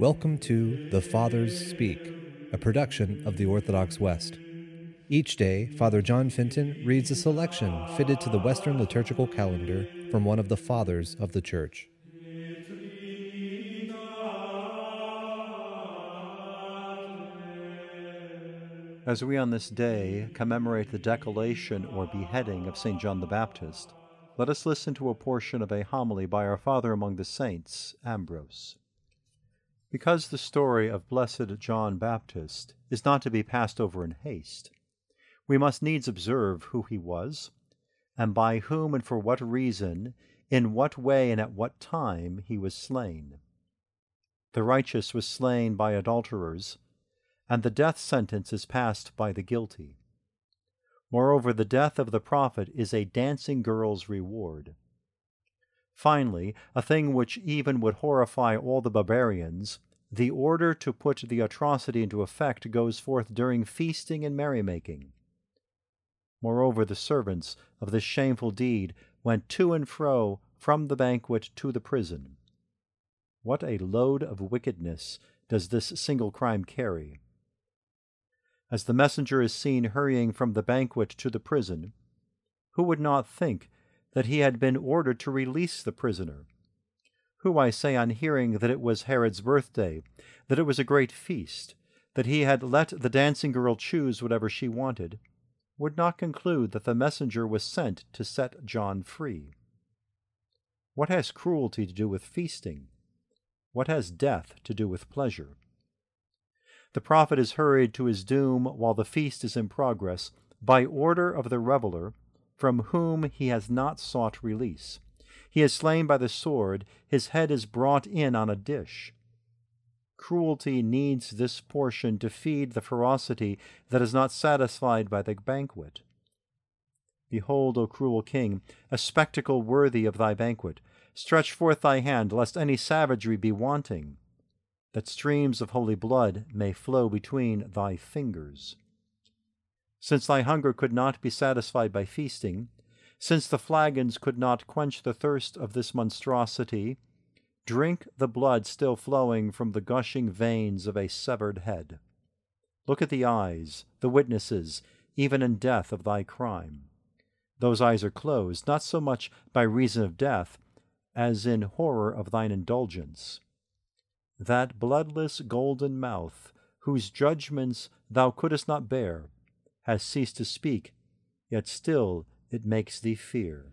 Welcome to The Fathers Speak, a production of the Orthodox West. Each day, Father John Fenton reads a selection fitted to the Western liturgical calendar from one of the Fathers of the Church. As we on this day commemorate the decollation or beheading of St. John the Baptist, let us listen to a portion of a homily by our Father among the Saints, Ambrose. Because the story of blessed John Baptist is not to be passed over in haste, we must needs observe who he was, and by whom and for what reason, in what way and at what time he was slain. The righteous was slain by adulterers, and the death sentence is passed by the guilty. Moreover, the death of the prophet is a dancing girl's reward. Finally, a thing which even would horrify all the barbarians, the order to put the atrocity into effect goes forth during feasting and merrymaking. Moreover, the servants of this shameful deed went to and fro from the banquet to the prison. What a load of wickedness does this single crime carry! As the messenger is seen hurrying from the banquet to the prison, who would not think that he had been ordered to release the prisoner. Who, I say, on hearing that it was Herod's birthday, that it was a great feast, that he had let the dancing girl choose whatever she wanted, would not conclude that the messenger was sent to set John free. What has cruelty to do with feasting? What has death to do with pleasure? The prophet is hurried to his doom while the feast is in progress by order of the reveler from whom he has not sought release. He is slain by the sword, his head is brought in on a dish. Cruelty needs this portion to feed the ferocity that is not satisfied by the banquet. Behold, O cruel king, a spectacle worthy of thy banquet. Stretch forth thy hand, lest any savagery be wanting, that streams of holy blood may flow between thy fingers. Since thy hunger could not be satisfied by feasting, since the flagons could not quench the thirst of this monstrosity, drink the blood still flowing from the gushing veins of a severed head. Look at the eyes, the witnesses, even in death of thy crime. Those eyes are closed, not so much by reason of death, as in horror of thine indulgence. That bloodless golden mouth, whose judgments thou couldst not bear, has ceased to speak, yet still it makes thee fear.